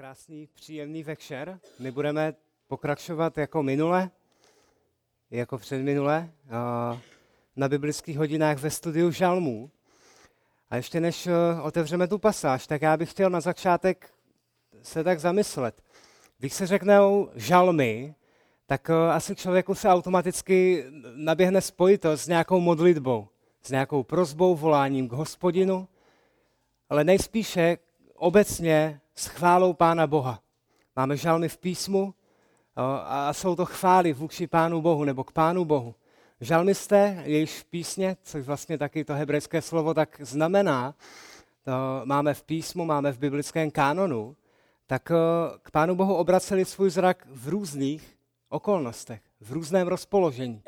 krásný, příjemný večer. My budeme pokračovat jako minule, jako předminule, na biblických hodinách ve studiu žalmů. A ještě než eh, otevřeme tu pasáž, tak já bych chtěl na začátek se tak zamyslet. Když se řeknou žalmy, tak eh, asi člověku se automaticky naběhne spojitost s nějakou modlitbou, s nějakou prozbou, voláním k hospodinu, ale nejspíše obecně s chválou Pána Boha. Máme žalmy v písmu a jsou to chvály vůči Pánu Bohu nebo k Pánu Bohu. Žalmisté, jejíž v písně, což vlastně taky to hebrejské slovo tak znamená, to máme v písmu, máme v biblickém kánonu, tak k Pánu Bohu obraceli svůj zrak v různých okolnostech, v různém rozpoložení.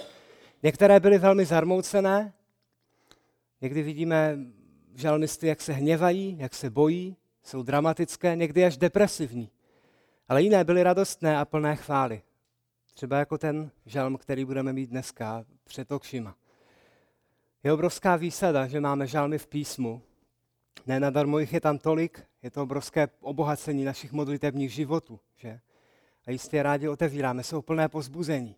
Některé byly velmi zarmoucené, někdy vidíme žalmisty, jak se hněvají, jak se bojí, jsou dramatické, někdy až depresivní. Ale jiné byly radostné a plné chvály. Třeba jako ten žalm, který budeme mít dneska před okšima. Je obrovská výsada, že máme žalmy v písmu. Ne nadarmo jich je tam tolik, je to obrovské obohacení našich modlitebních životů. Že? A jistě rádi otevíráme, jsou plné pozbuzení.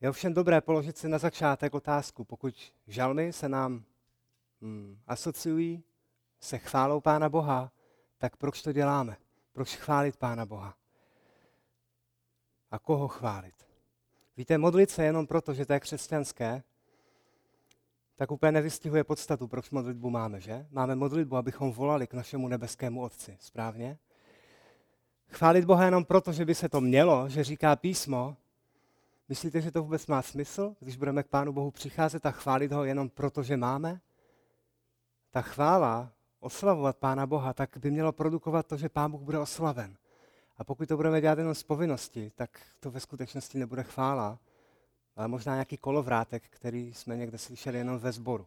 Je ovšem dobré položit si na začátek otázku, pokud žalmy se nám hmm, asociují se chválou Pána Boha, tak proč to děláme? Proč chválit Pána Boha? A koho chválit? Víte, modlit se jenom proto, že to je křesťanské, tak úplně nevystihuje podstatu, proč modlitbu máme, že? Máme modlitbu, abychom volali k našemu nebeskému Otci, správně? Chválit Boha jenom proto, že by se to mělo, že říká písmo, myslíte, že to vůbec má smysl, když budeme k Pánu Bohu přicházet a chválit ho jenom proto, že máme? Ta chvála oslavovat Pána Boha, tak by mělo produkovat to, že Pán Bůh bude oslaven. A pokud to budeme dělat jenom z povinnosti, tak to ve skutečnosti nebude chvála, ale možná nějaký kolovrátek, který jsme někde slyšeli jenom ve sboru.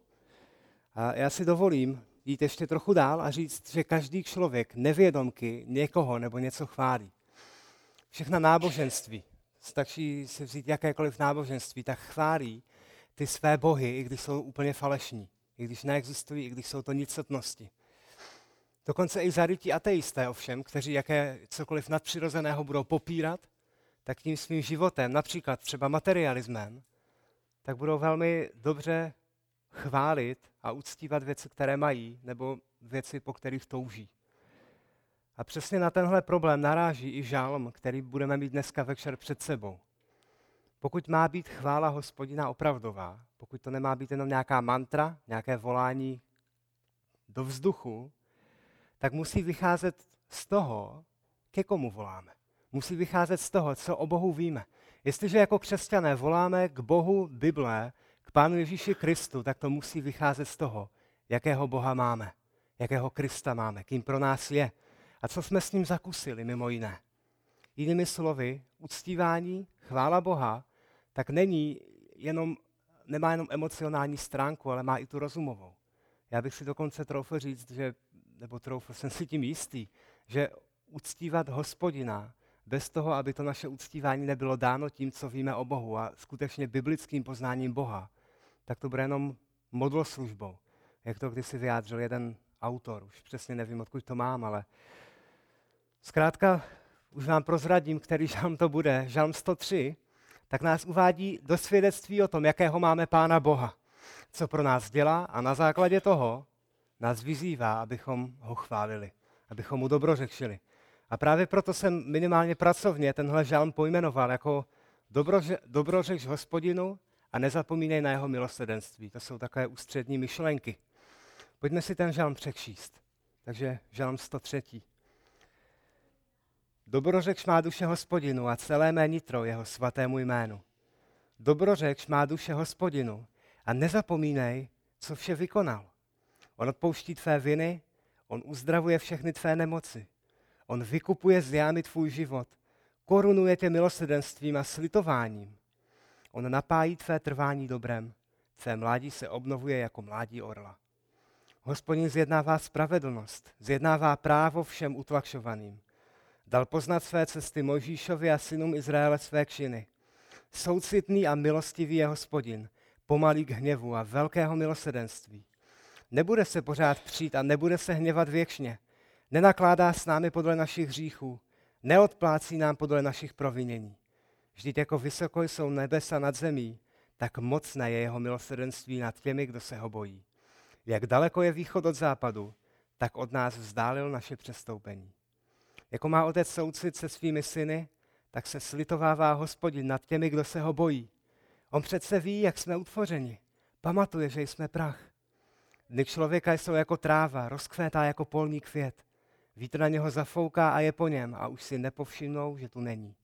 A já si dovolím jít ještě trochu dál a říct, že každý člověk nevědomky někoho nebo něco chválí. Všechna náboženství, stačí si vzít jakékoliv náboženství, tak chválí ty své bohy, i když jsou úplně falešní, i když neexistují, i když jsou to nicotnosti. Dokonce i zarytí ateisté ovšem, kteří jaké cokoliv nadpřirozeného budou popírat, tak tím svým životem, například třeba materialismem, tak budou velmi dobře chválit a uctívat věci, které mají, nebo věci, po kterých touží. A přesně na tenhle problém naráží i žálm, který budeme mít dneska večer před sebou. Pokud má být chvála hospodina opravdová, pokud to nemá být jenom nějaká mantra, nějaké volání do vzduchu, tak musí vycházet z toho, ke komu voláme. Musí vycházet z toho, co o Bohu víme. Jestliže jako křesťané voláme k Bohu Bible, k Pánu Ježíši Kristu, tak to musí vycházet z toho, jakého Boha máme, jakého Krista máme, kým pro nás je a co jsme s ním zakusili, mimo jiné. Jinými slovy, uctívání, chvála Boha, tak není jenom, nemá jenom emocionální stránku, ale má i tu rozumovou. Já bych si dokonce troufl říct, že nebo troufl jsem si tím jistý, že uctívat hospodina bez toho, aby to naše uctívání nebylo dáno tím, co víme o Bohu a skutečně biblickým poznáním Boha, tak to bude jenom modloslužbou. Jak to kdysi vyjádřil jeden autor, už přesně nevím, odkud to mám, ale zkrátka už vám prozradím, který žalm to bude, žalm 103, tak nás uvádí do svědectví o tom, jakého máme Pána Boha, co pro nás dělá a na základě toho nás vyzývá, abychom ho chválili, abychom mu dobrořečili. A právě proto jsem minimálně pracovně tenhle žalm pojmenoval jako dobroře, dobrořeč hospodinu a nezapomínej na jeho milosedenství. To jsou takové ústřední myšlenky. Pojďme si ten žalm přečíst. Takže žalm 103. Dobrořeč má duše hospodinu a celé mé nitro jeho svatému jménu. Dobrořeč má duše hospodinu a nezapomínej, co vše vykonal. On odpouští tvé viny, on uzdravuje všechny tvé nemoci. On vykupuje z jámy tvůj život, korunuje tě milosedenstvím a slitováním. On napájí tvé trvání dobrem, tvé mládí se obnovuje jako mládí orla. Hospodin zjednává spravedlnost, zjednává právo všem utlačovaným. Dal poznat své cesty Mojžíšovi a synům Izraele své kšiny. Soucitný a milostivý je hospodin, pomalý k hněvu a velkého milosedenství. Nebude se pořád přijít a nebude se hněvat věčně. Nenakládá s námi podle našich hříchů, neodplácí nám podle našich provinění. Vždyť jako vysoko jsou nebesa nad zemí, tak mocné je jeho milosrdenství nad těmi, kdo se ho bojí. Jak daleko je východ od západu, tak od nás vzdálil naše přestoupení. Jako má otec soucit se svými syny, tak se slitovává hospodin nad těmi, kdo se ho bojí. On přece ví, jak jsme utvořeni. Pamatuje, že jsme prach. Dny člověka jsou jako tráva, rozkvétá jako polní květ. Vítr na něho zafouká a je po něm a už si nepovšimnou, že tu není.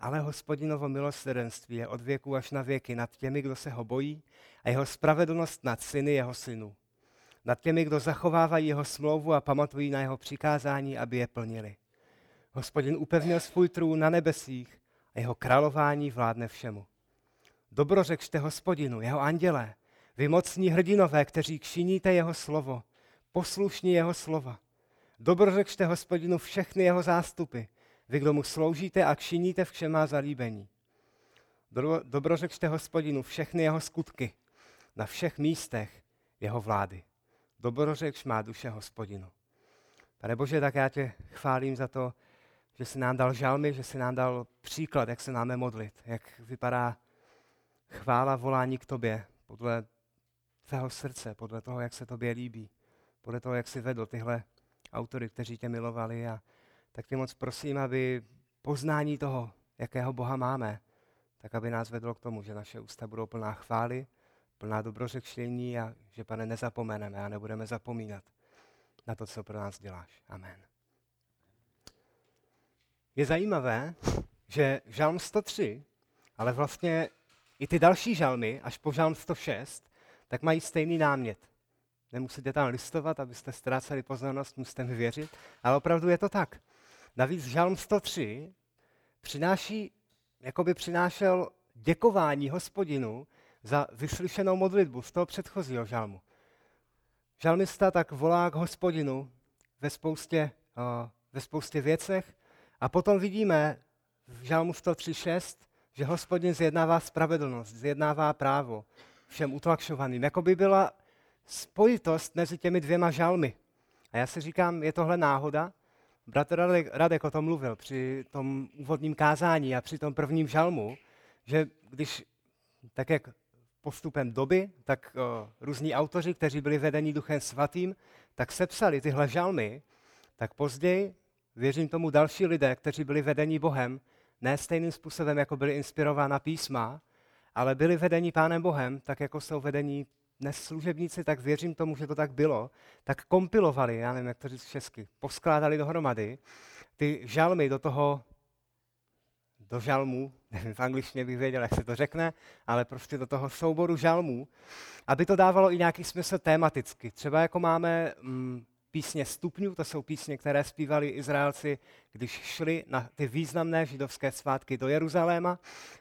Ale hospodinovo milosrdenství je od věku až na věky nad těmi, kdo se ho bojí a jeho spravedlnost nad syny jeho synů. Nad těmi, kdo zachovávají jeho smlouvu a pamatují na jeho přikázání, aby je plnili. Hospodin upevnil svůj trůn na nebesích a jeho králování vládne všemu. Dobro řekšte hospodinu, jeho andělé, vy mocní hrdinové, kteří kšiníte jeho slovo, poslušní jeho slova. Dobro řekšte hospodinu všechny jeho zástupy, vy, kdo mu sloužíte a kšiníte v všem zalíbení. Dobro řekšte hospodinu všechny jeho skutky, na všech místech jeho vlády. Dobrořekš má duše hospodinu. Pane Bože, tak já tě chválím za to, že jsi nám dal žalmy, že jsi nám dal příklad, jak se máme modlit, jak vypadá chvála, volání k tobě podle tvého srdce, podle toho, jak se tobě líbí, podle toho, jak jsi vedl tyhle autory, kteří tě milovali. A tak tě moc prosím, aby poznání toho, jakého Boha máme, tak aby nás vedlo k tomu, že naše ústa budou plná chvály, plná dobrořekštění a že, pane, nezapomeneme a nebudeme zapomínat na to, co pro nás děláš. Amen. Je zajímavé, že žalm 103, ale vlastně i ty další žalmy, až po žalm 106, tak mají stejný námět. Nemusíte tam listovat, abyste ztráceli pozornost, musíte mi věřit, ale opravdu je to tak. Navíc žalm 103 přináší, jako by přinášel děkování hospodinu za vyslyšenou modlitbu z toho předchozího žalmu. Žalmista tak volá k hospodinu ve spoustě, uh, ve spoustě věcech a potom vidíme v žalmu 103.6, že hospodin zjednává spravedlnost, zjednává právo všem utlakšovaným. Jako by byla spojitost mezi těmi dvěma žalmy. A já si říkám, je tohle náhoda? Bratr Radek, o tom mluvil při tom úvodním kázání a při tom prvním žalmu, že když tak jak postupem doby, tak o, různí autoři, kteří byli vedeni Duchem Svatým, tak sepsali tyhle žalmy, tak později, věřím tomu, další lidé, kteří byli vedeni Bohem, ne stejným způsobem, jako byly inspirována písma, ale byli vedeni Pánem Bohem, tak jako jsou vedení dnes služebníci, tak věřím tomu, že to tak bylo, tak kompilovali, já nevím, jak to říct česky, poskládali dohromady ty žalmy do toho, do žalmu, nevím, v angličtině bych věděl, jak se to řekne, ale prostě do toho souboru žalmů, aby to dávalo i nějaký smysl tematicky. Třeba jako máme mm, písně stupňů, to jsou písně, které zpívali Izraelci, když šli na ty významné židovské svátky do Jeruzaléma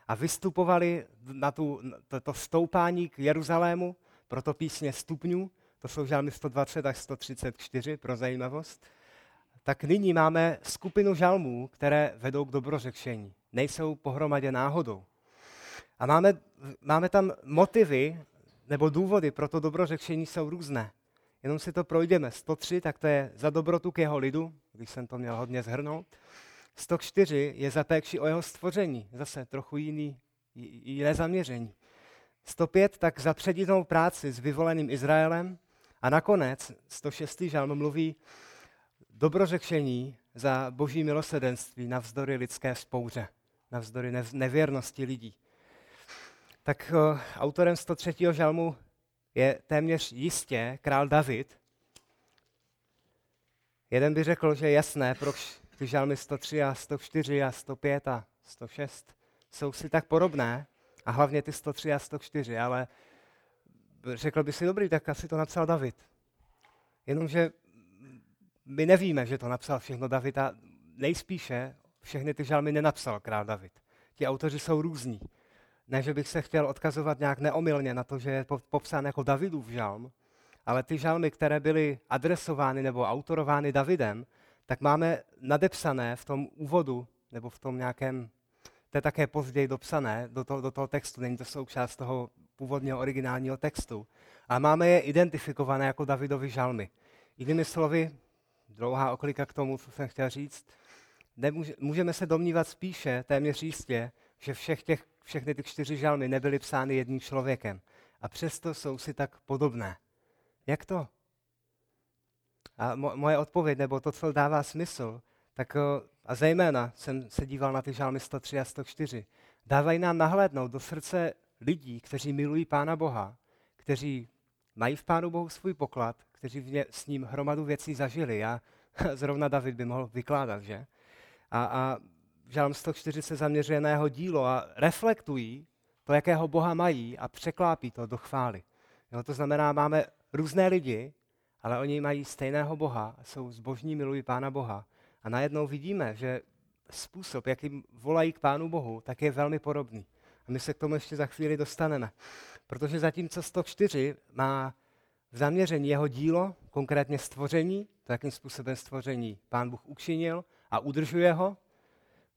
a vystupovali na tu, to, to stoupání k Jeruzalému, proto písně stupňů, to jsou žalmy 120 až 134 pro zajímavost. Tak nyní máme skupinu žalmů, které vedou k dobrořekšení. Nejsou pohromadě náhodou. A máme, máme tam motivy nebo důvody pro to dobrořekšení jsou různé. Jenom si to projdeme. 103, tak to je za dobrotu k jeho lidu, když jsem to měl hodně zhrnout. 104 je za péči o jeho stvoření, zase trochu jiný, jiné zaměření. 105 tak za předivnou práci s vyvoleným Izraelem a nakonec 106. žalm mluví dobrořekšení za boží milosedenství navzdory lidské spouře, navzdory nevěrnosti lidí. Tak uh, autorem 103. žalmu je téměř jistě král David. Jeden by řekl, že jasné, proč ty žalmy 103 a 104 a 105 a 106 jsou si tak podobné, a hlavně ty 103 a 104, ale řekl by si, dobrý, tak asi to napsal David. Jenomže my nevíme, že to napsal všechno David a nejspíše všechny ty žalmy nenapsal král David. Ti autoři jsou různí. Ne, že bych se chtěl odkazovat nějak neomylně na to, že je popsán jako Davidův žalm, ale ty žalmy, které byly adresovány nebo autorovány Davidem, tak máme nadepsané v tom úvodu nebo v tom nějakém, to je také později dopsané do toho, do toho textu, není to součást toho původního originálního textu. A máme je identifikované jako Davidovy žalmy. Jinými slovy, dlouhá oklika k tomu, co jsem chtěl říct. Můžeme se domnívat spíše, téměř jistě, že všech těch, všechny ty čtyři žalmy nebyly psány jedním člověkem. A přesto jsou si tak podobné. Jak to? A mo, moje odpověď, nebo to, co dává smysl, tak a zejména jsem se díval na ty žalmy 103 a 104, dávají nám nahlédnout do srdce lidí, kteří milují Pána Boha, kteří mají v Pánu Bohu svůj poklad, kteří v ně, s ním hromadu věcí zažili. Já, zrovna David by mohl vykládat, že? A, a žalm 104 se zaměřuje na jeho dílo a reflektují to, jakého Boha mají a překlápí to do chvály. Jo, to znamená, máme různé lidi, ale oni mají stejného Boha, jsou zbožní, milují Pána Boha. A najednou vidíme, že způsob, jakým volají k Pánu Bohu, tak je velmi podobný. A my se k tomu ještě za chvíli dostaneme. Protože zatímco 104 má v zaměření jeho dílo, konkrétně stvoření, to, jakým způsobem stvoření Pán Bůh učinil a udržuje ho,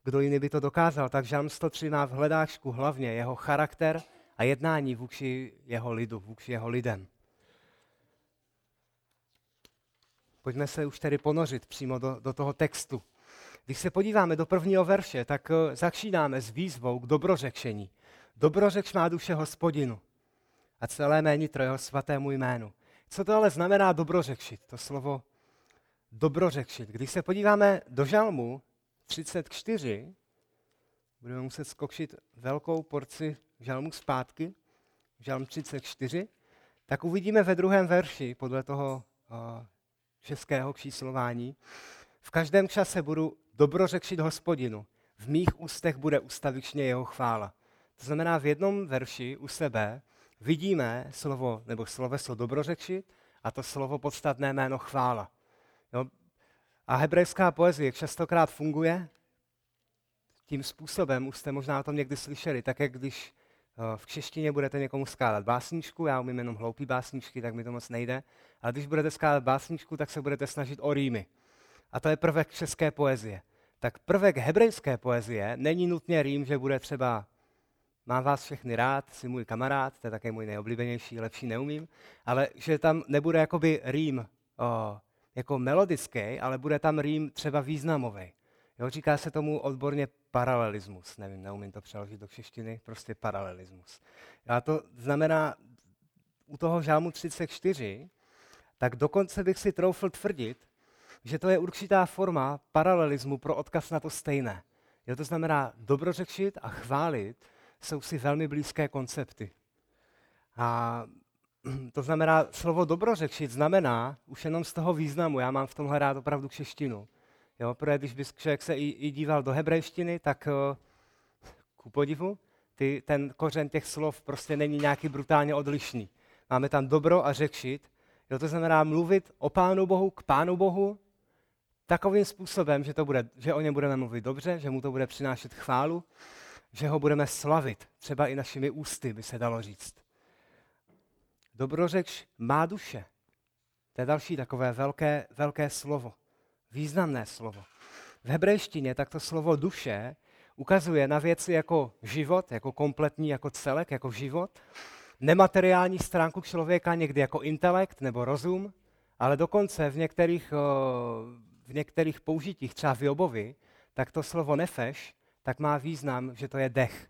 kdo jiný by to dokázal, tak 103 má v hledáčku hlavně jeho charakter a jednání vůči jeho lidu, vůči jeho lidem. Pojďme se už tedy ponořit přímo do, do toho textu. Když se podíváme do prvního verše, tak uh, začínáme s výzvou k dobrořekšení. Dobrořekš má duše hospodinu a celé mé nitro svatému jménu. Co to ale znamená dobrořekšit? To slovo dobrořekšit. Když se podíváme do žalmu 34, budeme muset skokšit velkou porci žalmu zpátky, žalm 34, tak uvidíme ve druhém verši, podle toho uh, českého číslování, v každém čase budu dobrořekšit hospodinu, v mých ústech bude ustavičně jeho chvála. To znamená, v jednom verši u sebe vidíme slovo, nebo sloveso dobrořečit a to slovo podstatné jméno chvála. Jo? A hebrejská poezie častokrát funguje tím způsobem, už jste možná o tom někdy slyšeli, tak jak když eh, v češtině budete někomu skládat básničku, já umím jenom hloupý básničky, tak mi to moc nejde, ale když budete skládat básničku, tak se budete snažit o rýmy. A to je prvek české poezie. Tak prvek hebrejské poezie není nutně rým, že bude třeba mám vás všechny rád, jsi můj kamarád, to je také můj nejoblíbenější, lepší neumím, ale že tam nebude jakoby rým o, jako melodický, ale bude tam rým třeba významový. Jo, říká se tomu odborně paralelismus. Nevím, neumím to přeložit do češtiny, prostě paralelismus. A to znamená, u toho žálmu 34, tak dokonce bych si troufl tvrdit, že to je určitá forma paralelismu pro odkaz na to stejné. Jo, to znamená dobrořečit a chválit jsou si velmi blízké koncepty. A to znamená, slovo dobrořečit znamená, už jenom z toho významu, já mám v tomhle rád opravdu češtinu. Jo, protože když by člověk se i, i díval do hebrejštiny, tak uh, ku podivu, ty, ten kořen těch slov prostě není nějaký brutálně odlišný. Máme tam dobro a řekšit. Jo, to znamená mluvit o Pánu Bohu k Pánu Bohu takovým způsobem, že, to bude, že o něm budeme mluvit dobře, že mu to bude přinášet chválu že ho budeme slavit, třeba i našimi ústy, by se dalo říct. Dobrořeč má duše. To je další takové velké, velké slovo, významné slovo. V hebrejštině takto slovo duše ukazuje na věci jako život, jako kompletní, jako celek, jako život, nemateriální stránku člověka někdy jako intelekt nebo rozum, ale dokonce v některých, v některých použitích, třeba v Jobovi, tak to slovo nefeš tak má význam, že to je dech.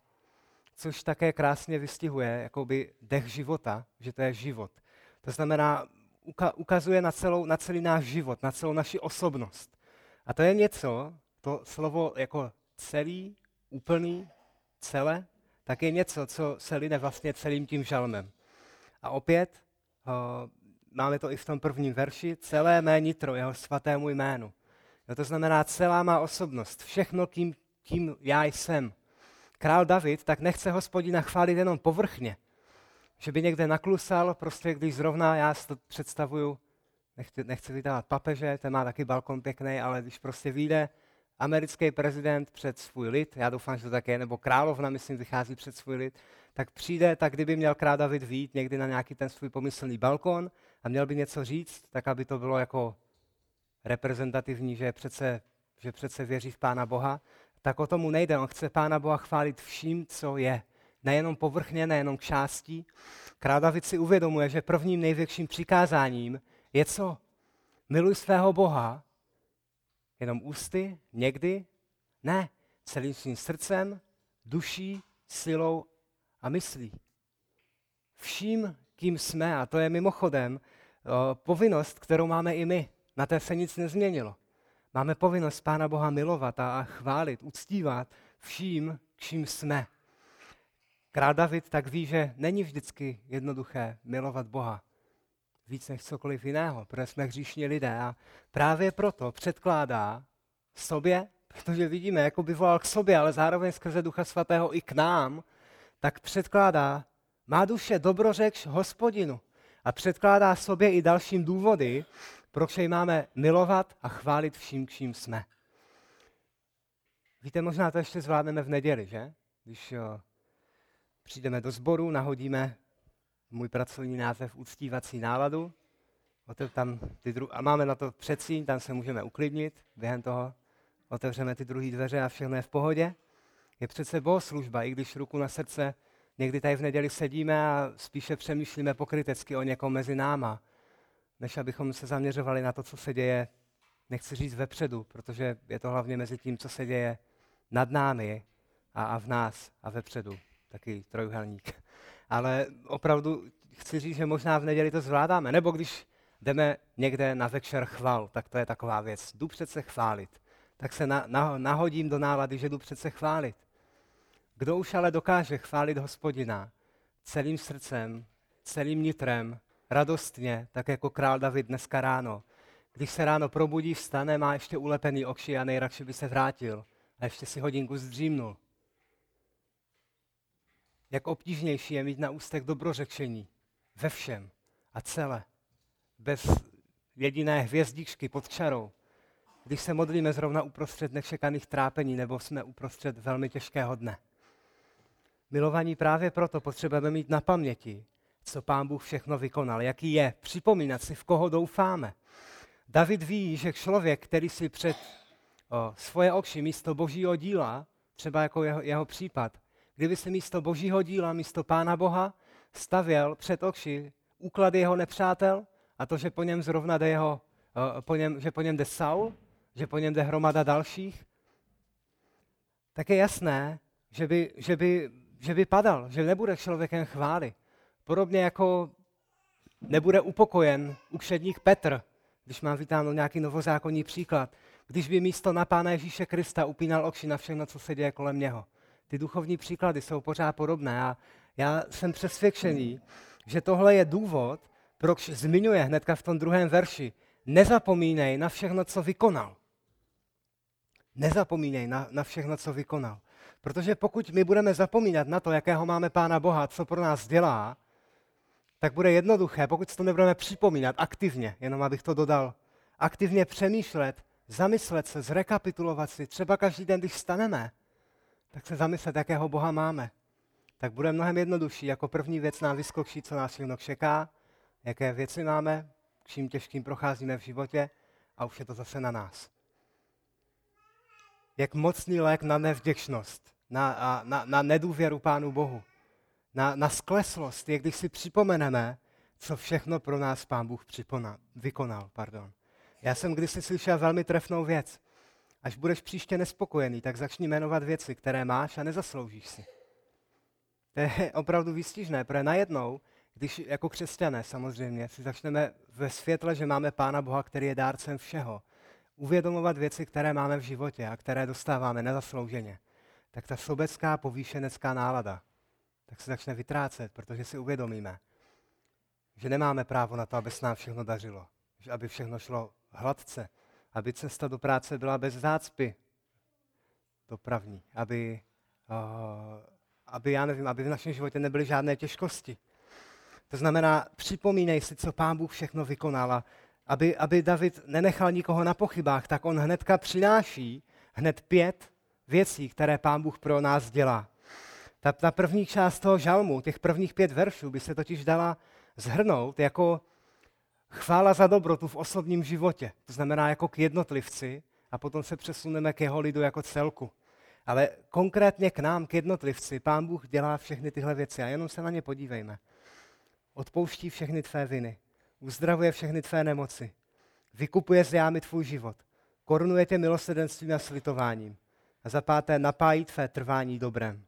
Což také krásně vystihuje jakoby dech života, že to je život. To znamená, ukazuje na, celou, na celý náš život, na celou naši osobnost. A to je něco, to slovo jako celý, úplný, celé, tak je něco, co se line vlastně celým tím žalmem. A opět máme to i v tom prvním verši, celé mé nitro, jeho svatému jménu. No to znamená celá má osobnost, všechno, kým, kým já jsem. Král David tak nechce hospodina chválit jenom povrchně, že by někde naklusal, prostě když zrovna já si to představuju, nechci, nechci vydávat papeže, ten má taky balkon pěkný, ale když prostě vyjde americký prezident před svůj lid, já doufám, že to také, nebo královna, myslím, vychází před svůj lid, tak přijde, tak kdyby měl král David výjít někdy na nějaký ten svůj pomyslný balkon a měl by něco říct, tak aby to bylo jako reprezentativní, že přece, že přece věří v Pána Boha, tak o tomu nejde. On chce Pána Boha chválit vším, co je. Nejenom povrchně, nejenom k části. Král David si uvědomuje, že prvním největším přikázáním je co? Miluj svého Boha Jenom ústy? Někdy? Ne. Celým svým srdcem, duší, silou a myslí. Vším, kým jsme, a to je mimochodem povinnost, kterou máme i my. Na té se nic nezměnilo. Máme povinnost Pána Boha milovat a chválit, uctívat vším, čím jsme. Král David tak ví, že není vždycky jednoduché milovat Boha víc než cokoliv jiného, protože jsme hříšní lidé a právě proto předkládá sobě, protože vidíme, jako by volal k sobě, ale zároveň skrze Ducha Svatého i k nám, tak předkládá, má duše dobrořekš hospodinu a předkládá sobě i dalším důvody, proč jej máme milovat a chválit vším, čím jsme. Víte, možná to ještě zvládneme v neděli, že? Když jo, přijdeme do sboru, nahodíme můj pracovní název uctívací náladu. Tam ty dru- a máme na to předsíň, tam se můžeme uklidnit během toho. Otevřeme ty druhé dveře a všechno je v pohodě. Je přece bohoslužba, i když ruku na srdce někdy tady v neděli sedíme a spíše přemýšlíme pokrytecky o někom mezi náma, než abychom se zaměřovali na to, co se děje, nechci říct vepředu, protože je to hlavně mezi tím, co se děje nad námi a, a v nás a vepředu. Taky trojuhelník ale opravdu chci říct, že možná v neděli to zvládáme. Nebo když jdeme někde na večer chval, tak to je taková věc. Jdu přece chválit. Tak se na, na, nahodím do nálady, že jdu přece chválit. Kdo už ale dokáže chválit hospodina celým srdcem, celým nitrem, radostně, tak jako král David dneska ráno. Když se ráno probudí, vstane, má ještě ulepený oči a nejradši by se vrátil a ještě si hodinku zdřímnul jak obtížnější je mít na ústech dobrořečení ve všem a celé, bez jediné hvězdičky pod čarou, když se modlíme zrovna uprostřed nečekaných trápení nebo jsme uprostřed velmi těžkého dne. Milovaní právě proto potřebujeme mít na paměti, co pán Bůh všechno vykonal, jaký je, připomínat si, v koho doufáme. David ví, že člověk, který si před o, svoje oči místo božího díla, třeba jako jeho, jeho případ, kdyby se místo božího díla, místo Pána Boha, stavěl před oči úklady jeho nepřátel a to, že po něm zrovna jde jeho, eh, po něm, že po něm jde Saul, že po něm jde hromada dalších, tak je jasné, že by, že by, že by padal, že nebude člověkem chvály. Podobně jako nebude upokojen učedník Petr, když mám vytáhnout nějaký novozákonní příklad, když by místo na Pána Ježíše Krista upínal oči na všechno, co se děje kolem něho ty duchovní příklady jsou pořád podobné a já jsem přesvědčený, že tohle je důvod, proč zmiňuje hnedka v tom druhém verši, nezapomínej na všechno, co vykonal. Nezapomínej na, na všechno, co vykonal. Protože pokud my budeme zapomínat na to, jakého máme Pána Boha, co pro nás dělá, tak bude jednoduché, pokud si to nebudeme připomínat aktivně, jenom abych to dodal, aktivně přemýšlet, zamyslet se, zrekapitulovat si, třeba každý den, když staneme, tak se zamyslet, jakého Boha máme. Tak bude mnohem jednodušší. Jako první věc nám vyskočí, co nás všechno čeká, jaké věci máme, čím těžkým procházíme v životě a už je to zase na nás. Jak mocný lék na nevděčnost, na, na, na nedůvěru Pánu Bohu, na, na skleslost je, když si připomeneme, co všechno pro nás Pán Bůh připona, vykonal. Pardon. Já jsem kdysi slyšel velmi trefnou věc. Až budeš příště nespokojený, tak začni jmenovat věci, které máš a nezasloužíš si. To je opravdu výstižné, protože najednou, když jako křesťané samozřejmě si začneme ve světle, že máme Pána Boha, který je dárcem všeho, uvědomovat věci, které máme v životě a které dostáváme nezaslouženě, tak ta sobecká povýšenecká nálada tak se začne vytrácet, protože si uvědomíme, že nemáme právo na to, aby se nám všechno dařilo, že aby všechno šlo hladce, aby cesta do práce byla bez zácpy dopravní, aby, uh, aby, já nevím, aby v našem životě nebyly žádné těžkosti. To znamená, připomínej si, co pán Bůh všechno vykonal. Aby, aby David nenechal nikoho na pochybách, tak on hnedka přináší hned pět věcí, které pán Bůh pro nás dělá. Ta, ta první část toho žalmu, těch prvních pět veršů, by se totiž dala zhrnout jako chvála za dobrotu v osobním životě. To znamená jako k jednotlivci a potom se přesuneme k jeho lidu jako celku. Ale konkrétně k nám, k jednotlivci, Pán Bůh dělá všechny tyhle věci a jenom se na ně podívejme. Odpouští všechny tvé viny, uzdravuje všechny tvé nemoci, vykupuje z jámy tvůj život, korunuje tě milosedenstvím a slitováním. A za páté, napájí tvé trvání dobrem.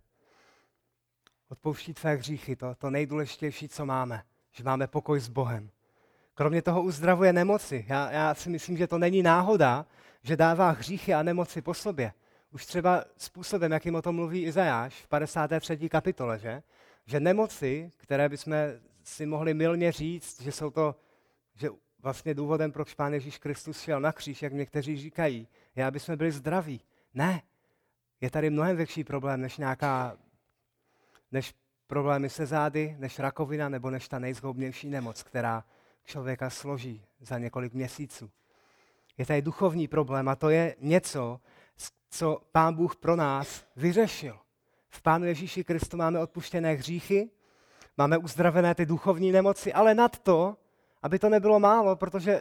Odpouští tvé hříchy, to, to nejdůležitější, co máme. Že máme pokoj s Bohem. Kromě toho uzdravuje nemoci. Já, já si myslím, že to není náhoda, že dává hříchy a nemoci po sobě. Už třeba způsobem, jakým o tom mluví Izajáš v 53. kapitole, že? Že nemoci, které bychom si mohli milně říct, že jsou to, že vlastně důvodem, proč Pán Ježíš Kristus šel na kříž, jak někteří říkají, je, aby jsme byli zdraví. Ne, je tady mnohem větší problém, než nějaká, než problémy se zády, než rakovina nebo než ta nejzhoubnější nemoc, která člověka složí za několik měsíců. Je tady duchovní problém a to je něco, co Pán Bůh pro nás vyřešil. V Pánu Ježíši Kristu máme odpuštěné hříchy, máme uzdravené ty duchovní nemoci, ale nad to, aby to nebylo málo, protože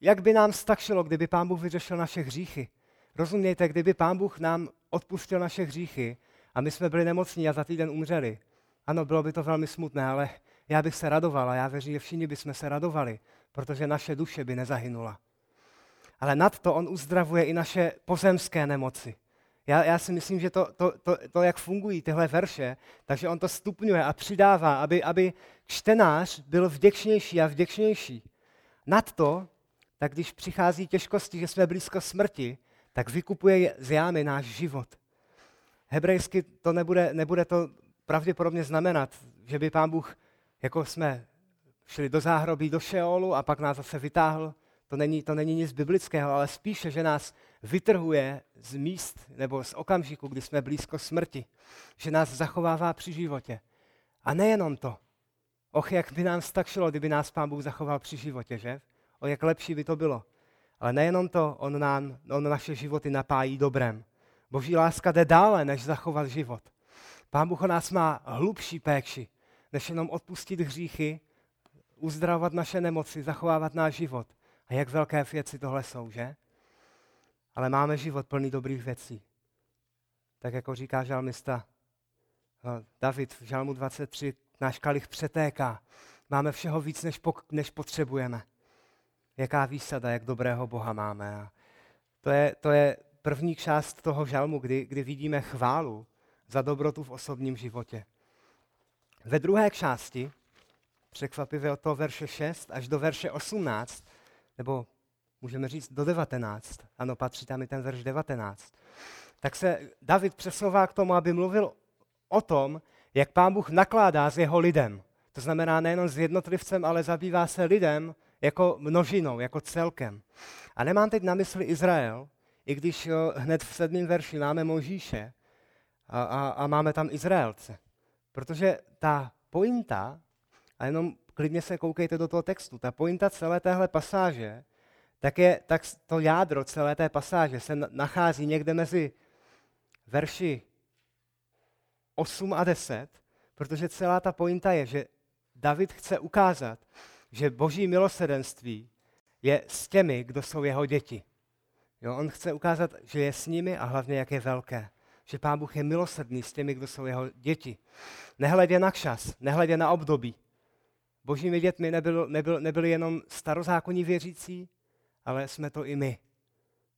jak by nám stačilo, kdyby Pán Bůh vyřešil naše hříchy? Rozumějte, kdyby Pán Bůh nám odpustil naše hříchy a my jsme byli nemocní a za týden umřeli. Ano, bylo by to velmi smutné, ale já bych se radoval a já věřím, že všichni bychom se radovali, protože naše duše by nezahynula. Ale nad to on uzdravuje i naše pozemské nemoci. Já, já si myslím, že to, to, to, to, jak fungují tyhle verše, takže on to stupňuje a přidává, aby, aby čtenář byl vděčnější a vděčnější. Nad to, tak když přichází těžkosti, že jsme blízko smrti, tak vykupuje z jámy náš život. Hebrejsky to nebude, nebude to pravděpodobně znamenat, že by pán Bůh, jako jsme šli do záhrobí, do Šeolu a pak nás zase vytáhl. To není, to není nic biblického, ale spíše, že nás vytrhuje z míst nebo z okamžiku, kdy jsme blízko smrti. Že nás zachovává při životě. A nejenom to. Och, jak by nám stačilo, kdyby nás pán Bůh zachoval při životě, že? O jak lepší by to bylo. Ale nejenom to, on, nám, on naše životy napájí dobrem. Boží láska jde dále, než zachovat život. Pán Bůh o nás má hlubší péči, než jenom odpustit hříchy, uzdravovat naše nemoci, zachovávat náš život. A jak velké věci tohle jsou, že? Ale máme život plný dobrých věcí. Tak jako říká žalmista no, David v žalmu 23, náš kalich přetéká. Máme všeho víc, než, pok- než potřebujeme. Jaká výsada, jak dobrého Boha máme. A to je, to je první část toho žalmu, kdy, kdy vidíme chválu za dobrotu v osobním životě. Ve druhé části, překvapivě od toho verše 6 až do verše 18, nebo můžeme říct do 19, ano, patří tam i ten verš 19, tak se David přesouvá k tomu, aby mluvil o tom, jak pán Bůh nakládá s jeho lidem. To znamená nejenom s jednotlivcem, ale zabývá se lidem jako množinou, jako celkem. A nemám teď na mysli Izrael, i když jo, hned v sedmém verši máme Možíše a, a, a máme tam Izraelce. Protože ta pointa, a jenom klidně se koukejte do toho textu, ta pointa celé téhle pasáže, tak, je, tak to jádro celé té pasáže se nachází někde mezi verši 8 a 10, protože celá ta pointa je, že David chce ukázat, že boží milosedenství je s těmi, kdo jsou jeho děti. Jo, on chce ukázat, že je s nimi a hlavně, jak je velké. Že Pán Bůh je milosrdný s těmi, kdo jsou jeho děti. Nehledě na čas, nehledě na období. Božími dětmi nebyl, nebyl, nebyli jenom starozákonní věřící, ale jsme to i my.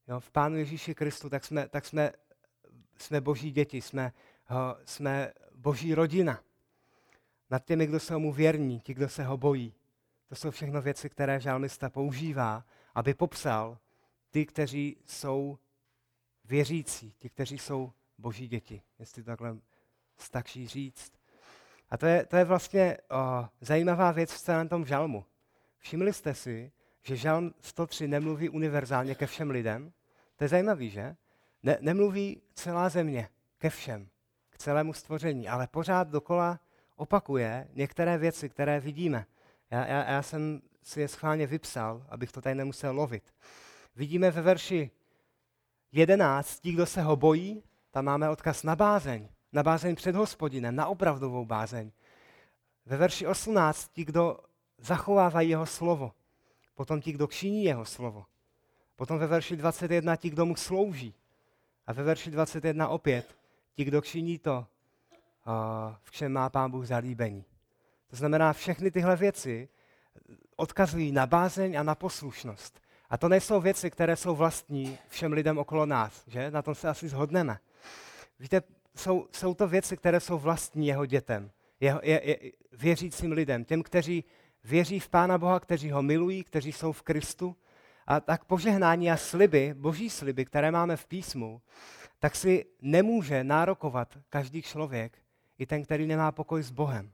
Jo, v Pánu Ježíši Kristu tak jsme, tak jsme, jsme boží děti, jsme, ho, jsme boží rodina. Nad těmi, kdo jsou mu věrní, ti, kdo se ho bojí. To jsou všechno věci, které žálmista používá, aby popsal ty, kteří jsou věřící, ti, kteří jsou boží děti, jestli to takhle stačí říct. A to je, to je vlastně o, zajímavá věc v celém tom žalmu. Všimli jste si, že žalm 103 nemluví univerzálně ke všem lidem? To je zajímavý, že? Ne, nemluví celá země ke všem, k celému stvoření, ale pořád dokola opakuje některé věci, které vidíme. Já, já, já jsem si je schválně vypsal, abych to tady nemusel lovit. Vidíme ve verši 11, ti, kdo se ho bojí, tam máme odkaz na bázeň, na bázeň před hospodinem, na opravdovou bázeň. Ve verši 18, ti, kdo zachovávají jeho slovo, potom ti, kdo kšiní jeho slovo. Potom ve verši 21 ti, kdo mu slouží. A ve verši 21 opět ti, kdo kšiní to, v čem má pán Bůh zalíbení. To znamená, všechny tyhle věci odkazují na bázeň a na poslušnost. A to nejsou věci, které jsou vlastní všem lidem okolo nás, že? Na tom se asi shodneme. Víte, jsou, jsou to věci, které jsou vlastní jeho dětem, jeho, je, je, věřícím lidem, těm, kteří věří v Pána Boha, kteří ho milují, kteří jsou v Kristu. A tak požehnání a sliby, boží sliby, které máme v písmu, tak si nemůže nárokovat každý člověk, i ten, který nemá pokoj s Bohem.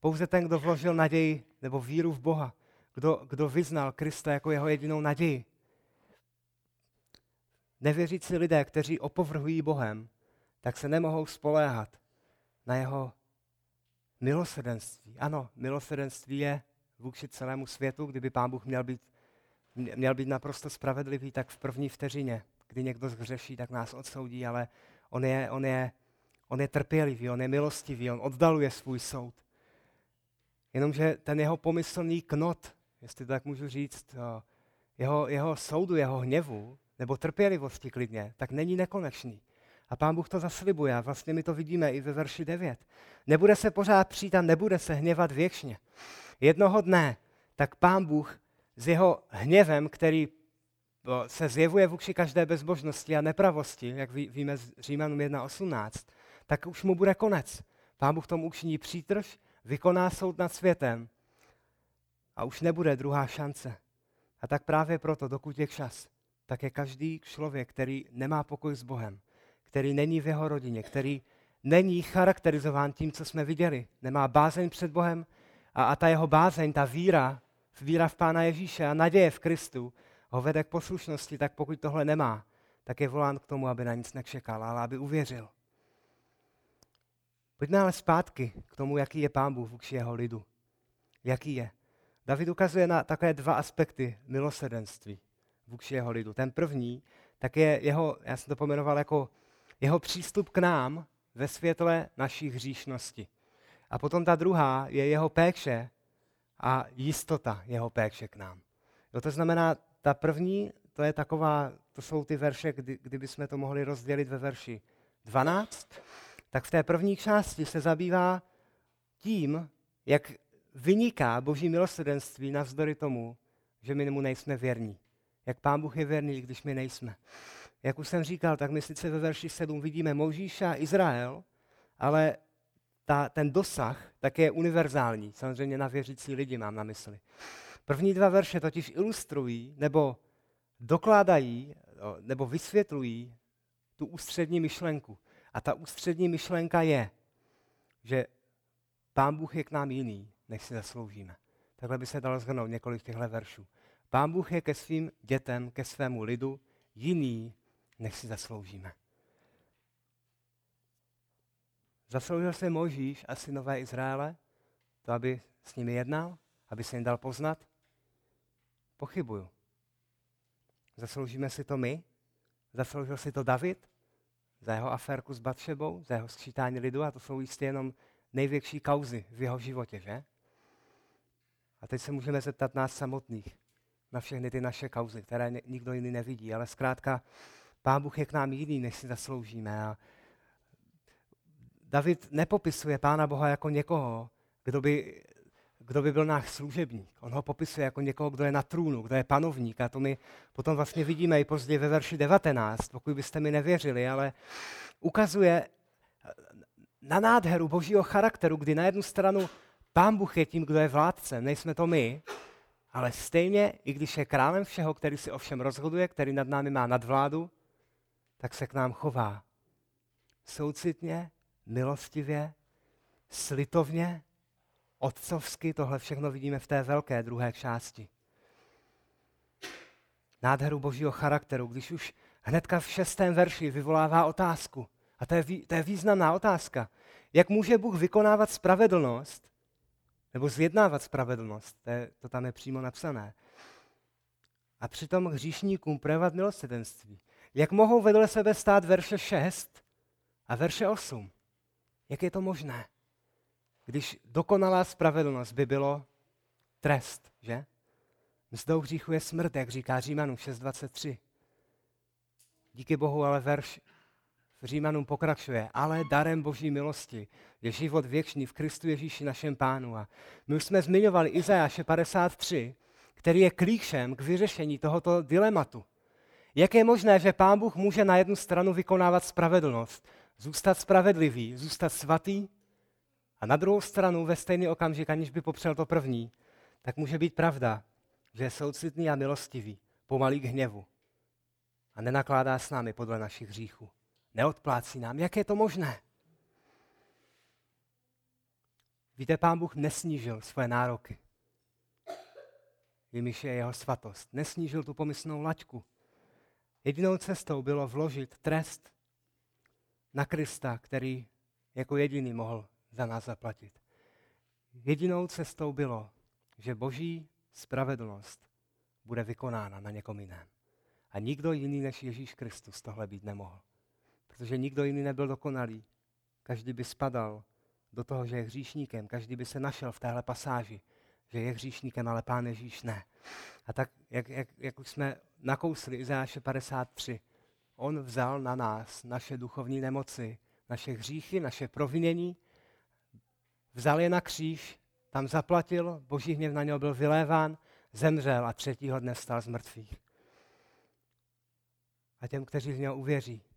Pouze ten, kdo vložil naději nebo víru v Boha, kdo, kdo vyznal Krista jako jeho jedinou naději. Nevěřící lidé, kteří opovrhují Bohem, tak se nemohou spoléhat na jeho milosrdenství. Ano, milosrdenství je vůči celému světu, kdyby pán Bůh měl být, měl být naprosto spravedlivý, tak v první vteřině, kdy někdo zhřeší, tak nás odsoudí, ale on je, on je, on je trpělivý, on je milostivý, on oddaluje svůj soud. Jenomže ten jeho pomyslný knot, jestli to tak můžu říct, jeho, jeho soudu, jeho hněvu, nebo trpělivosti klidně, tak není nekonečný. A pán Bůh to zaslibuje a vlastně my to vidíme i ve verši 9. Nebude se pořád přijít a nebude se hněvat věčně. Jednoho dne, tak pán Bůh s jeho hněvem, který se zjevuje vůči každé bezbožnosti a nepravosti, jak víme z Římanům 1.18, tak už mu bude konec. Pán Bůh tomu učiní přítrž, vykoná soud nad světem a už nebude druhá šance. A tak právě proto, dokud je čas, tak je každý člověk, který nemá pokoj s Bohem, který není v jeho rodině, který není charakterizován tím, co jsme viděli, nemá bázeň před Bohem a, a ta jeho bázeň, ta víra, víra v Pána Ježíše a naděje v Kristu ho vede k poslušnosti, tak pokud tohle nemá, tak je volán k tomu, aby na nic nečekal, ale aby uvěřil. Pojďme ale zpátky k tomu, jaký je Pán Bůh vůči jeho lidu. Jaký je? David ukazuje na takové dva aspekty milosedenství vůči jeho lidu. Ten první, tak je jeho, já jsem to pomenoval jako jeho přístup k nám ve světle našich hříšnosti. A potom ta druhá je jeho péče a jistota jeho péče k nám. Jo, to znamená, ta první, to je taková, to jsou ty verše, kdy, kdybychom to mohli rozdělit ve verši 12, tak v té první části se zabývá tím, jak vyniká boží milosrdenství navzdory tomu, že my mu nejsme věrní. Jak pán Bůh je věrný, když my nejsme. Jak už jsem říkal, tak my sice ve verši 7 vidíme Možíša a Izrael, ale ta, ten dosah tak je univerzální. Samozřejmě na věřící lidi mám na mysli. První dva verše totiž ilustrují nebo dokládají nebo vysvětlují tu ústřední myšlenku. A ta ústřední myšlenka je, že Pán Bůh je k nám jiný, než si zasloužíme. Takhle by se dalo zhrnout několik těchto veršů. Pán Bůh je ke svým dětem, ke svému lidu jiný, než si zasloužíme. Zasloužil se Možíš a synové Izraele, to, aby s nimi jednal, aby se jim dal poznat? Pochybuju. Zasloužíme si to my? Zasloužil si to David? Za jeho aférku s Batšebou? Za jeho sčítání lidu? A to jsou jistě jenom největší kauzy v jeho životě, že? A teď se můžeme zeptat nás samotných na všechny ty naše kauzy, které nikdo jiný nevidí. Ale zkrátka, Pán Bůh je k nám jiný, než si zasloužíme. A David nepopisuje Pána Boha jako někoho, kdo by, kdo by byl náš služebník. On ho popisuje jako někoho, kdo je na trůnu, kdo je panovník. A to my potom vlastně vidíme i později ve verši 19, pokud byste mi nevěřili, ale ukazuje na nádheru božího charakteru, kdy na jednu stranu Pán Bůh je tím, kdo je vládcem, nejsme to my, ale stejně, i když je králem všeho, který si ovšem rozhoduje, který nad námi má nadvládu, tak se k nám chová soucitně, milostivě, slitovně, otcovsky, tohle všechno vidíme v té velké druhé části. Nádheru božího charakteru, když už hnedka v šestém verši vyvolává otázku. A to je, to je významná otázka. Jak může Bůh vykonávat spravedlnost, nebo zjednávat spravedlnost, to, je, to tam je přímo napsané, a přitom hříšníkům projevat milosrdenství. Jak mohou vedle sebe stát verše 6 a verše 8? Jak je to možné? Když dokonalá spravedlnost by bylo trest, že? Mzdou hříchu je smrt, jak říká Římanům 6.23. Díky Bohu ale verš v Římanům pokračuje, ale darem boží milosti je život věčný v Kristu Ježíši našem pánu. A my už jsme zmiňovali Izajáše 53, který je klíčem k vyřešení tohoto dilematu. Jak je možné, že Pán Bůh může na jednu stranu vykonávat spravedlnost, zůstat spravedlivý, zůstat svatý, a na druhou stranu ve stejný okamžik, aniž by popřel to první, tak může být pravda, že je soucitný a milostivý, pomalý k hněvu a nenakládá s námi podle našich hříchů. Neodplácí nám. Jak je to možné? Víte, pán Bůh nesnížil svoje nároky. Jimiž je jeho svatost. Nesnížil tu pomyslnou laťku. Jedinou cestou bylo vložit trest na Krista, který jako jediný mohl za nás zaplatit. Jedinou cestou bylo, že boží spravedlnost bude vykonána na někom jiném. A nikdo jiný než Ježíš Kristus tohle být nemohl. Protože nikdo jiný nebyl dokonalý. Každý by spadal do toho, že je hříšníkem. Každý by se našel v téhle pasáži, že je hříšníkem, ale pán Ježíš ne. A tak, jak, jak, jak už jsme nakousli Izáše 53, on vzal na nás naše duchovní nemoci, naše hříchy, naše provinění, vzal je na kříž, tam zaplatil, boží hněv na něho byl vyléván, zemřel a třetího dne stal z mrtvých. A těm, kteří v něho uvěří,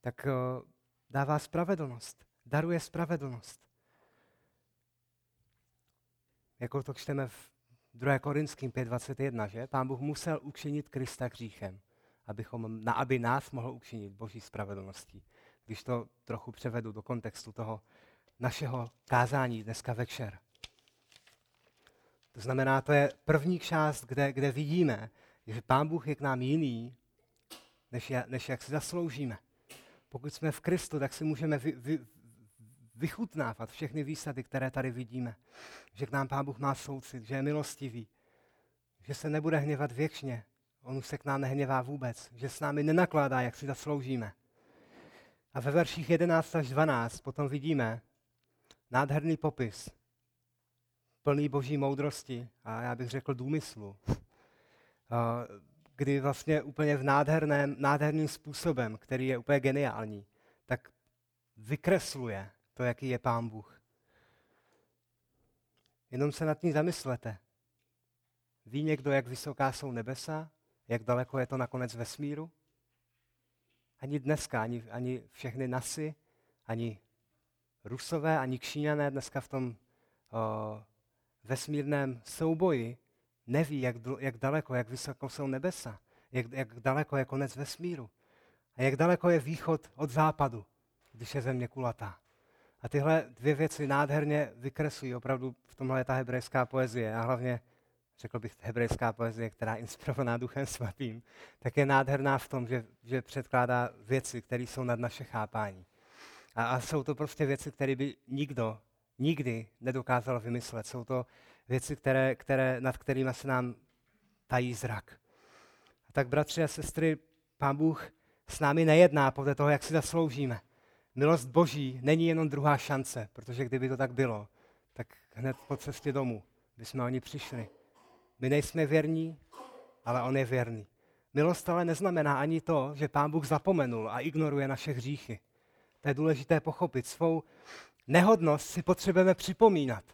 tak uh, dává spravedlnost, daruje spravedlnost. Jako to čteme v 2. Korinským 5.21, že? Pán Bůh musel učinit Krista hříchem, abychom, na, aby nás mohl učinit boží spravedlností. Když to trochu převedu do kontextu toho našeho kázání dneska večer. To znamená, to je první část, kde, kde vidíme, že Pán Bůh je k nám jiný, než, je, než jak si zasloužíme. Pokud jsme v Kristu, tak si můžeme vy, vy, vychutnávat všechny výsady, které tady vidíme. Že k nám Pán Bůh má soucit, že je milostivý, že se nebude hněvat věčně, on už se k nám nehněvá vůbec, že s námi nenakládá, jak si zasloužíme. A ve verších 11 až 12 potom vidíme nádherný popis, plný boží moudrosti a já bych řekl důmyslu, kdy vlastně úplně v nádherném, nádherným způsobem, který je úplně geniální, tak vykresluje to, jaký je Pán Bůh. Jenom se nad tím zamyslete. Ví někdo, jak vysoká jsou nebesa? Jak daleko je to nakonec vesmíru? Ani dneska, ani, ani všechny nasy, ani Rusové, ani Číňané dneska v tom o, vesmírném souboji neví, jak, jak daleko, jak vysoko jsou nebesa, jak, jak daleko je konec vesmíru a jak daleko je východ od západu, když je země kulatá. A tyhle dvě věci nádherně vykreslují opravdu v tomhle je ta hebrejská poezie a hlavně, řekl bych, hebrejská poezie, která je inspirovaná Duchem Svatým, tak je nádherná v tom, že, že předkládá věci, které jsou nad naše chápání. A, a jsou to prostě věci, které by nikdo nikdy nedokázal vymyslet. Jsou to věci, které, které, nad kterými se nám tají zrak. A tak, bratři a sestry, Pán Bůh s námi nejedná podle toho, jak si zasloužíme. Milost Boží není jenom druhá šance, protože kdyby to tak bylo, tak hned po cestě domů bychom oni přišli. My nejsme věrní, ale On je věrný. Milost ale neznamená ani to, že Pán Bůh zapomenul a ignoruje naše hříchy. To je důležité pochopit. Svou nehodnost si potřebujeme připomínat.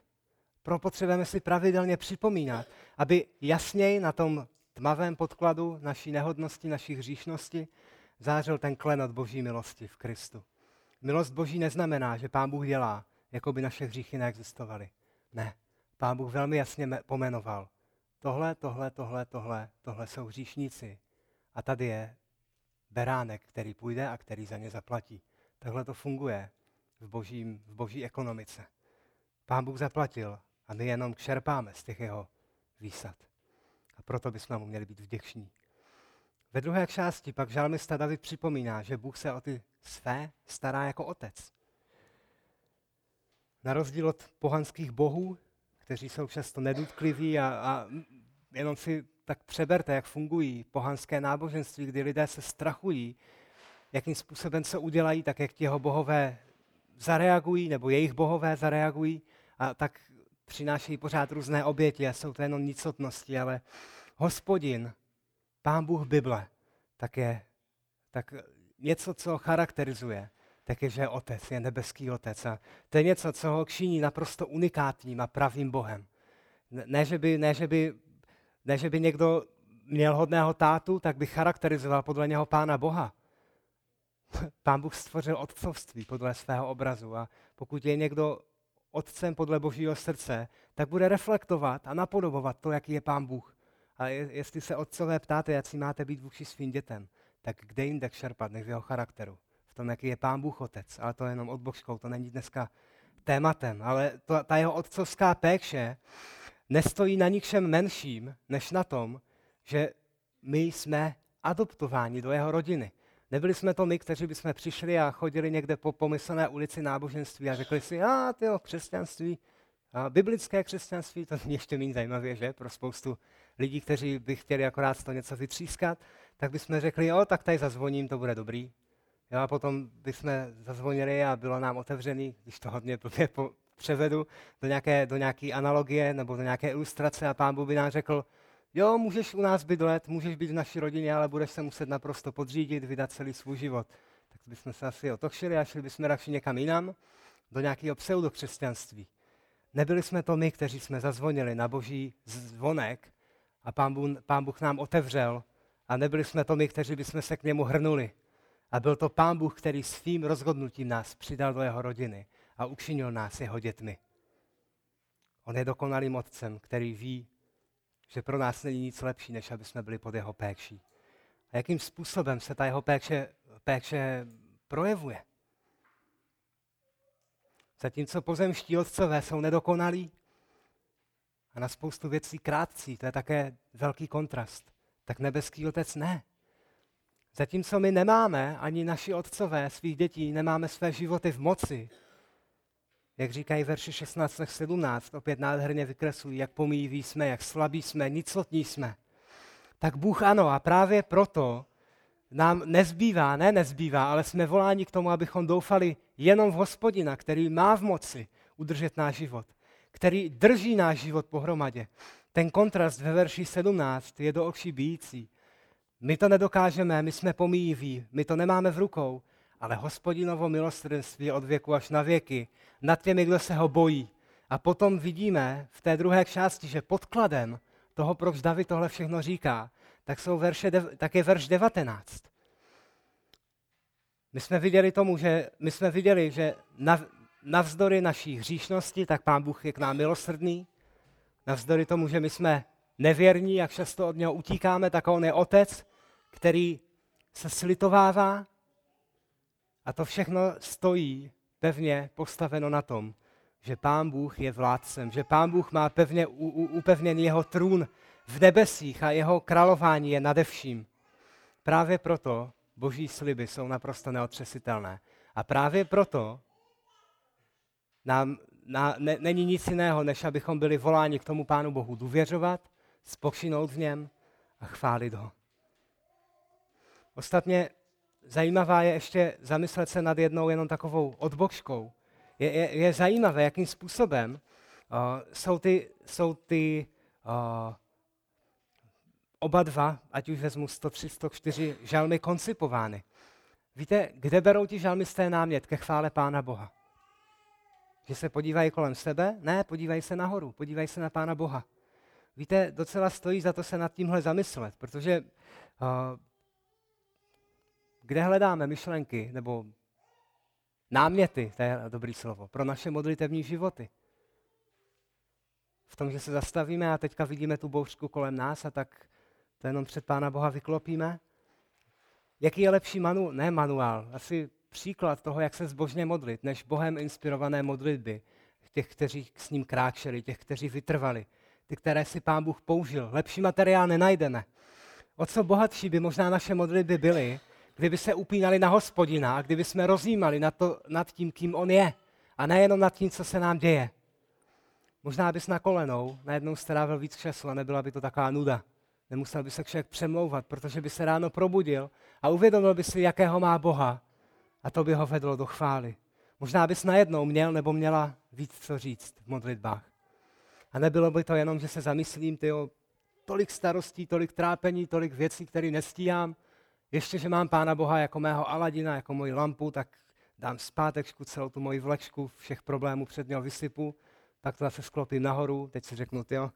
Potřebujeme si pravidelně připomínat, aby jasněji na tom tmavém podkladu naší nehodnosti, naší hříšnosti zářil ten klenot boží milosti v Kristu. Milost boží neznamená, že pán Bůh dělá, jako by naše hříchy neexistovaly. Ne. Pán Bůh velmi jasně pomenoval. Tohle, tohle, tohle, tohle, tohle jsou hříšníci. A tady je beránek, který půjde a který za ně zaplatí. Takhle to funguje v, božím, v boží ekonomice. Pán Bůh zaplatil a my jenom čerpáme z těch jeho výsad. A proto bychom mu měli být vděční. Ve druhé části pak žalmista David připomíná, že Bůh se o ty své stará jako otec. Na rozdíl od pohanských bohů, kteří jsou často nedutkliví a, a jenom si tak přeberte, jak fungují pohanské náboženství, kdy lidé se strachují, jakým způsobem se udělají, tak jak jeho bohové zareagují, nebo jejich bohové zareagují, a tak přinášejí pořád různé oběti a jsou to jenom nicotnosti, ale hospodin, pán Bůh Bible, tak je tak něco, co charakterizuje, tak je, že je otec, je nebeský otec. A to je něco, co ho činí naprosto unikátním a pravým Bohem. Ne, že by, ne, že by, ne, že by někdo měl hodného tátu, tak by charakterizoval podle něho Pána Boha. Pán Bůh stvořil otcovství podle svého obrazu a pokud je někdo otcem podle božího srdce, tak bude reflektovat a napodobovat to, jaký je Pán Bůh. A jestli se otcové ptáte, jak si máte být vůči svým dětem, tak kde jinde čerpat, než v jeho charakteru. V tom, jaký je Pán Bůh otec. Ale to je jenom odbočkou, to není dneska tématem. Ale to, ta jeho otcovská péče nestojí na ničem menším, než na tom, že my jsme adoptováni do jeho rodiny. Nebyli jsme to my, kteří bychom přišli a chodili někde po pomyslné ulici náboženství a řekli si, a tyjo, křesťanství, a biblické křesťanství, to je ještě méně zajímavé, že? Pro spoustu lidí, kteří by chtěli akorát to něco vytřískat, tak bychom řekli, jo, tak tady zazvoním, to bude dobrý. Jo, a potom bychom zazvonili a bylo nám otevřený, když to hodně po, převedu do nějaké, do nějaké analogie nebo do nějaké ilustrace a pán Bůh by nám řekl, jo, můžeš u nás bydlet, můžeš být v naší rodině, ale budeš se muset naprosto podřídit, vydat celý svůj život. Tak bychom se asi otočili a šli bychom radši někam jinam, do nějakého pseudokřesťanství. Nebyli jsme to my, kteří jsme zazvonili na boží zvonek a pán Bůh, pán Bůh nám otevřel a nebyli jsme to my, kteří bychom se k němu hrnuli. A byl to pán Bůh, který svým rozhodnutím nás přidal do jeho rodiny a učinil nás jeho dětmi. On je dokonalým otcem, který ví, že pro nás není nic lepší, než aby jsme byli pod jeho péčí. A jakým způsobem se ta jeho péče, péče projevuje? Zatímco pozemští otcové jsou nedokonalí a na spoustu věcí krátcí, to je také velký kontrast, tak nebeský otec ne. Zatímco my nemáme, ani naši otcové svých dětí, nemáme své životy v moci, jak říkají verše 16 až 17, opět nádherně vykreslují, jak pomíjiví jsme, jak slabí jsme, nicotní jsme. Tak Bůh ano a právě proto nám nezbývá, ne nezbývá, ale jsme voláni k tomu, abychom doufali jenom v hospodina, který má v moci udržet náš život, který drží náš život pohromadě. Ten kontrast ve verši 17 je do očí bíjící. My to nedokážeme, my jsme pomíjiví, my to nemáme v rukou, ale hospodinovo milosrdenství od věku až na věky nad těmi, kdo se ho bojí. A potom vidíme v té druhé části, že podkladem toho, proč David tohle všechno říká, tak, jsou verše, tak je verš 19. My jsme viděli tomu, že my jsme viděli, že navzdory naší hříšnosti, tak Pán Bůh je k nám milosrdný. Navzdory tomu, že my jsme nevěrní, jak často od něho utíkáme, tak on je otec, který se slitovává. A to všechno stojí pevně postaveno na tom, že Pán Bůh je vládcem, že Pán Bůh má pevně upevněný jeho trůn v nebesích a jeho králování je nade vším. Právě proto boží sliby jsou naprosto neotřesitelné. A právě proto nám na, ne, není nic jiného, než abychom byli voláni k tomu Pánu Bohu důvěřovat, spočinout v něm a chválit ho. Ostatně zajímavá je ještě zamyslet se nad jednou jenom takovou odbočkou. Je, je, je zajímavé, jakým způsobem uh, jsou ty, jsou ty uh, oba dva, ať už vezmu 103, 104 žalmy koncipovány. Víte, kde berou ti žalmisté námět ke chvále Pána Boha? Že se podívají kolem sebe? Ne, podívají se nahoru, podívají se na Pána Boha. Víte, docela stojí za to se nad tímhle zamyslet, protože uh, kde hledáme myšlenky nebo náměty, to je dobrý slovo, pro naše modlitevní životy? V tom, že se zastavíme a teďka vidíme tu bouřku kolem nás a tak to jenom před Pána Boha vyklopíme? Jaký je lepší manuál, ne manuál, asi příklad toho, jak se zbožně modlit, než Bohem inspirované modlitby, těch, kteří s ním kráčeli, těch, kteří vytrvali, ty, které si Pán Bůh použil. Lepší materiál nenajdeme. O co bohatší by možná naše modlitby byly, kdyby se upínali na hospodina a kdyby jsme rozjímali nad, to, nad tím, kým on je a nejenom nad tím, co se nám děje. Možná bys na kolenou najednou strávil víc času a nebyla by to taková nuda. Nemusel by se člověk přemlouvat, protože by se ráno probudil a uvědomil by si, jakého má Boha a to by ho vedlo do chvály. Možná bys najednou měl nebo měla víc co říct v modlitbách. A nebylo by to jenom, že se zamyslím, ty tolik starostí, tolik trápení, tolik věcí, které nestíhám, ještě, že mám Pána Boha jako mého Aladina, jako moji lampu, tak dám zpátečku celou tu moji vlečku, všech problémů před něho vysypu. pak to zase sklopím nahoru, teď si řeknu, jo,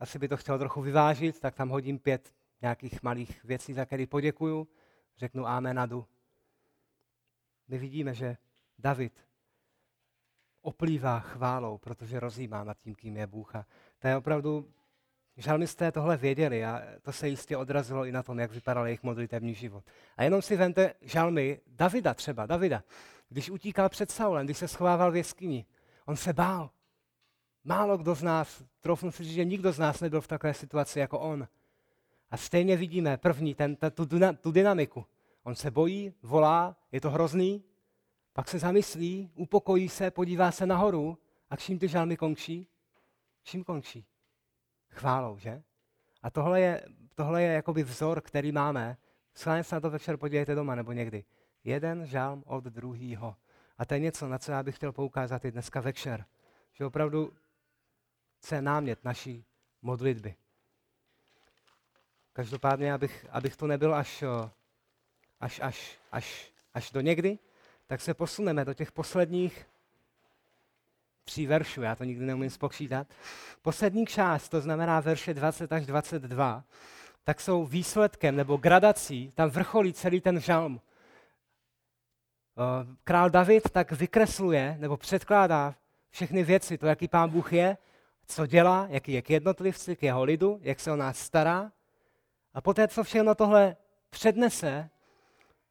asi by to chtěl trochu vyvážit, tak tam hodím pět nějakých malých věcí, za které poděkuju, řeknu amen a. My vidíme, že David oplývá chválou, protože rozjímá nad tím, kým je Bůh. A to je opravdu, žalmisté tohle věděli a to se jistě odrazilo i na tom, jak vypadal jejich modlitevní život. A jenom si vente žalmy Davida třeba, Davida, když utíkal před Saulem, když se schovával v jeskyni, on se bál. Málo kdo z nás, troufnu si říct, že nikdo z nás nebyl v takové situaci jako on. A stejně vidíme první, ten, ten, tu, tu dynamiku. On se bojí, volá, je to hrozný, pak se zamyslí, upokojí se, podívá se nahoru a čím ty žalmy končí? Čím končí? Chválou, že? A tohle je, tohle je jakoby vzor, který máme. Schválně se na to večer podívejte doma nebo někdy. Jeden žalm od druhýho. A to je něco, na co já bych chtěl poukázat i dneska večer. Že opravdu je námět naší modlitby. Každopádně, abych, abych to nebyl až, až, až, až, až do někdy, tak se posuneme do těch posledních tří veršů, já to nikdy neumím spočítat. Poslední část, to znamená verše 20 až 22, tak jsou výsledkem nebo gradací, tam vrcholí celý ten žalm. Eh, král David tak vykresluje nebo předkládá všechny věci, to, jaký pán Bůh je, co dělá, jaký je k jednotlivci, k jeho lidu, jak se o nás stará. A poté, co všechno tohle přednese,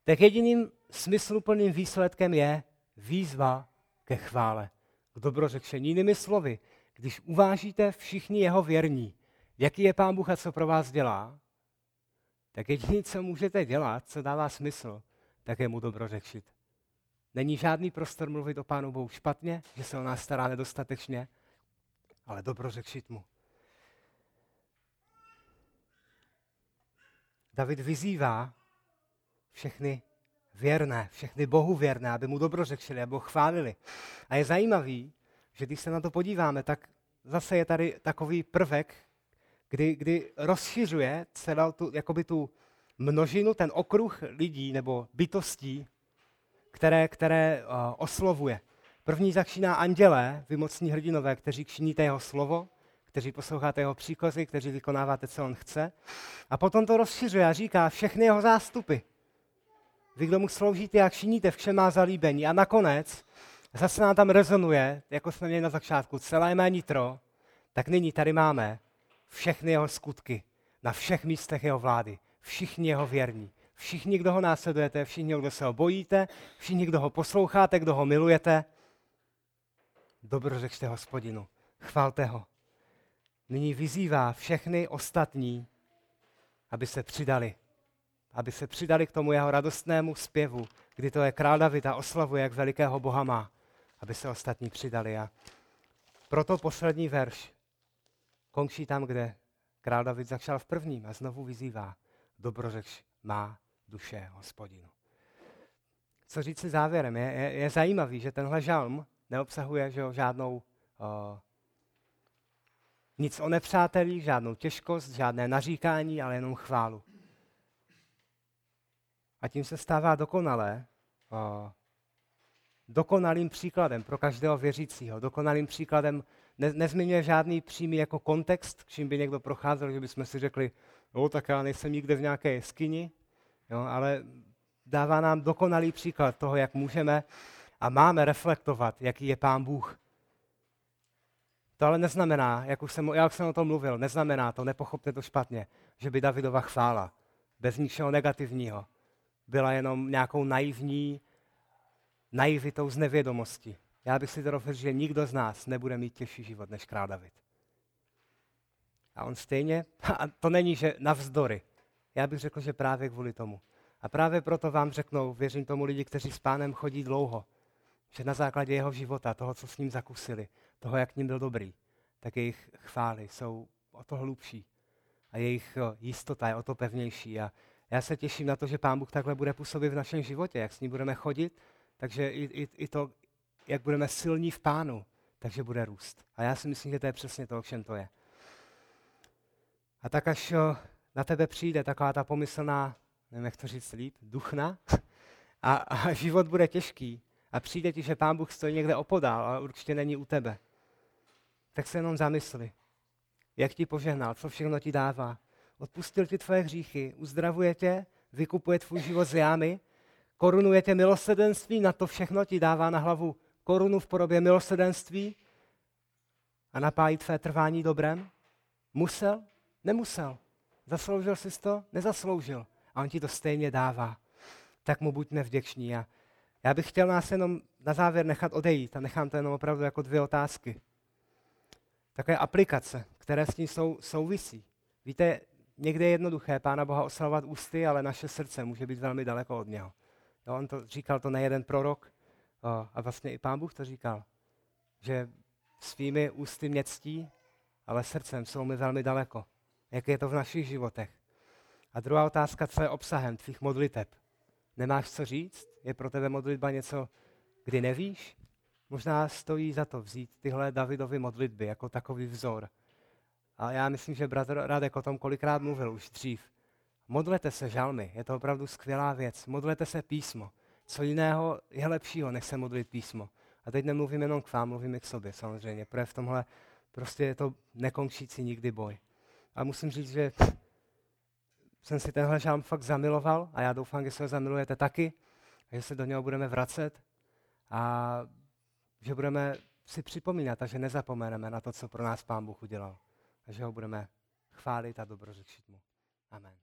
tak jediným smysluplným výsledkem je výzva ke chvále, k dobrořekšení. Jinými slovy, když uvážíte všichni jeho věrní, jaký je Pán Bůh a co pro vás dělá, tak jediné, co můžete dělat, co dává smysl, tak je mu dobrořečit. Není žádný prostor mluvit o Pánu Bohu špatně, že se o nás stará nedostatečně, ale dobrořečit mu. David vyzývá všechny věrné, všechny Bohu věrné, aby mu dobrořečili, aby ho chválili. A je zajímavý, že když se na to podíváme, tak zase je tady takový prvek, kdy, kdy rozšiřuje celou tu, jakoby tu množinu, ten okruh lidí nebo bytostí, které, které uh, oslovuje. První začíná andělé, vymocní hrdinové, kteří činíte jeho slovo, kteří posloucháte jeho příkazy, kteří vykonáváte, co on chce. A potom to rozšiřuje a říká všechny jeho zástupy. Vy, kdo mu sloužíte, jak činíte, v čem má zalíbení. A nakonec zase nám tam rezonuje, jako jsme měli na začátku, celé mé nitro, tak nyní tady máme všechny jeho skutky na všech místech jeho vlády. Všichni jeho věrní. Všichni, kdo ho následujete, všichni, kdo se ho bojíte, všichni, kdo ho posloucháte, kdo ho milujete, dobrořečte hospodinu, chvalte ho. Nyní vyzývá všechny ostatní, aby se přidali. Aby se přidali k tomu jeho radostnému zpěvu, kdy to je král David a oslavuje, jak velikého Boha má. Aby se ostatní přidali. A proto poslední verš končí tam, kde král David začal v prvním a znovu vyzývá. Dobrořeč má duše hospodinu. Co říct si závěrem? Je, je, je zajímavý, že tenhle žalm neobsahuje že jo, žádnou uh, nic o nepřátelích, žádnou těžkost, žádné naříkání, ale jenom chválu. A tím se stává dokonalé, uh, dokonalým příkladem pro každého věřícího, dokonalým příkladem, ne, nezmiňuje žádný přímý jako kontext, čím by někdo procházel, že bychom si řekli, no tak já nejsem nikde v nějaké jeskyni, jo, ale dává nám dokonalý příklad toho, jak můžeme a máme reflektovat, jaký je Pán Bůh. To ale neznamená, jak už jsem, jak jsem o tom mluvil, neznamená to, nepochopte to špatně, že by Davidova chvála bez ničeho negativního byla jenom nějakou naivní, naivitou z nevědomosti. Já bych si řekl, že nikdo z nás nebude mít těžší život než král David. A on stejně, a to není, že navzdory. Já bych řekl, že právě kvůli tomu. A právě proto vám řeknou, věřím tomu lidi, kteří s pánem chodí dlouho, že na základě jeho života, toho, co s ním zakusili, toho, jak ním byl dobrý, tak jejich chvály jsou o to hlubší. A jejich jistota je o to pevnější. A já se těším na to, že Pán Bůh takhle bude působit v našem životě, jak s ním budeme chodit, takže i, i, i to, jak budeme silní v Pánu, takže bude růst. A já si myslím, že to je přesně to, o čem to je. A tak až na tebe přijde taková ta pomyslná, nevím, jak to říct líp, duchna, a, a život bude těžký, a přijde ti, že Pán Bůh stojí někde opodál, ale určitě není u tebe, tak se jenom zamysli, jak ti požehnal, co všechno ti dává. Odpustil ti tvoje hříchy, uzdravuje tě, vykupuje tvůj život z jámy, korunuje tě milosedenství, na to všechno ti dává na hlavu korunu v podobě milosedenství a napájí tvé trvání dobrem. Musel? Nemusel. Zasloužil jsi to? Nezasloužil. A on ti to stejně dává. Tak mu buďme vděční. A já bych chtěl nás jenom na závěr nechat odejít a nechám to jenom opravdu jako dvě otázky. Takové aplikace, které s tím sou, souvisí. Víte, někde je jednoduché Pána Boha oslavovat ústy, ale naše srdce může být velmi daleko od něho. Jo, on to říkal to nejeden prorok o, a vlastně i Pán Bůh to říkal, že svými ústy mě ctí, ale srdcem jsou mi velmi daleko. Jak je to v našich životech? A druhá otázka, co je obsahem tvých modliteb? Nemáš co říct? Je pro tebe modlitba něco, kdy nevíš? Možná stojí za to vzít tyhle Davidovy modlitby jako takový vzor. A já myslím, že bratr Radek o tom kolikrát mluvil už dřív. Modlete se žalmy, je to opravdu skvělá věc. Modlete se písmo. Co jiného je lepšího, než se modlit písmo. A teď nemluvím jenom k vám, mluvím i k sobě samozřejmě, protože v tomhle prostě je to nekončící nikdy boj. A musím říct, že jsem si tenhle žálm fakt zamiloval a já doufám, že se ho zamilujete taky, že se do něho budeme vracet a že budeme si připomínat a že nezapomeneme na to, co pro nás Pán Bůh udělal. A že ho budeme chválit a dobrořečit mu. Amen.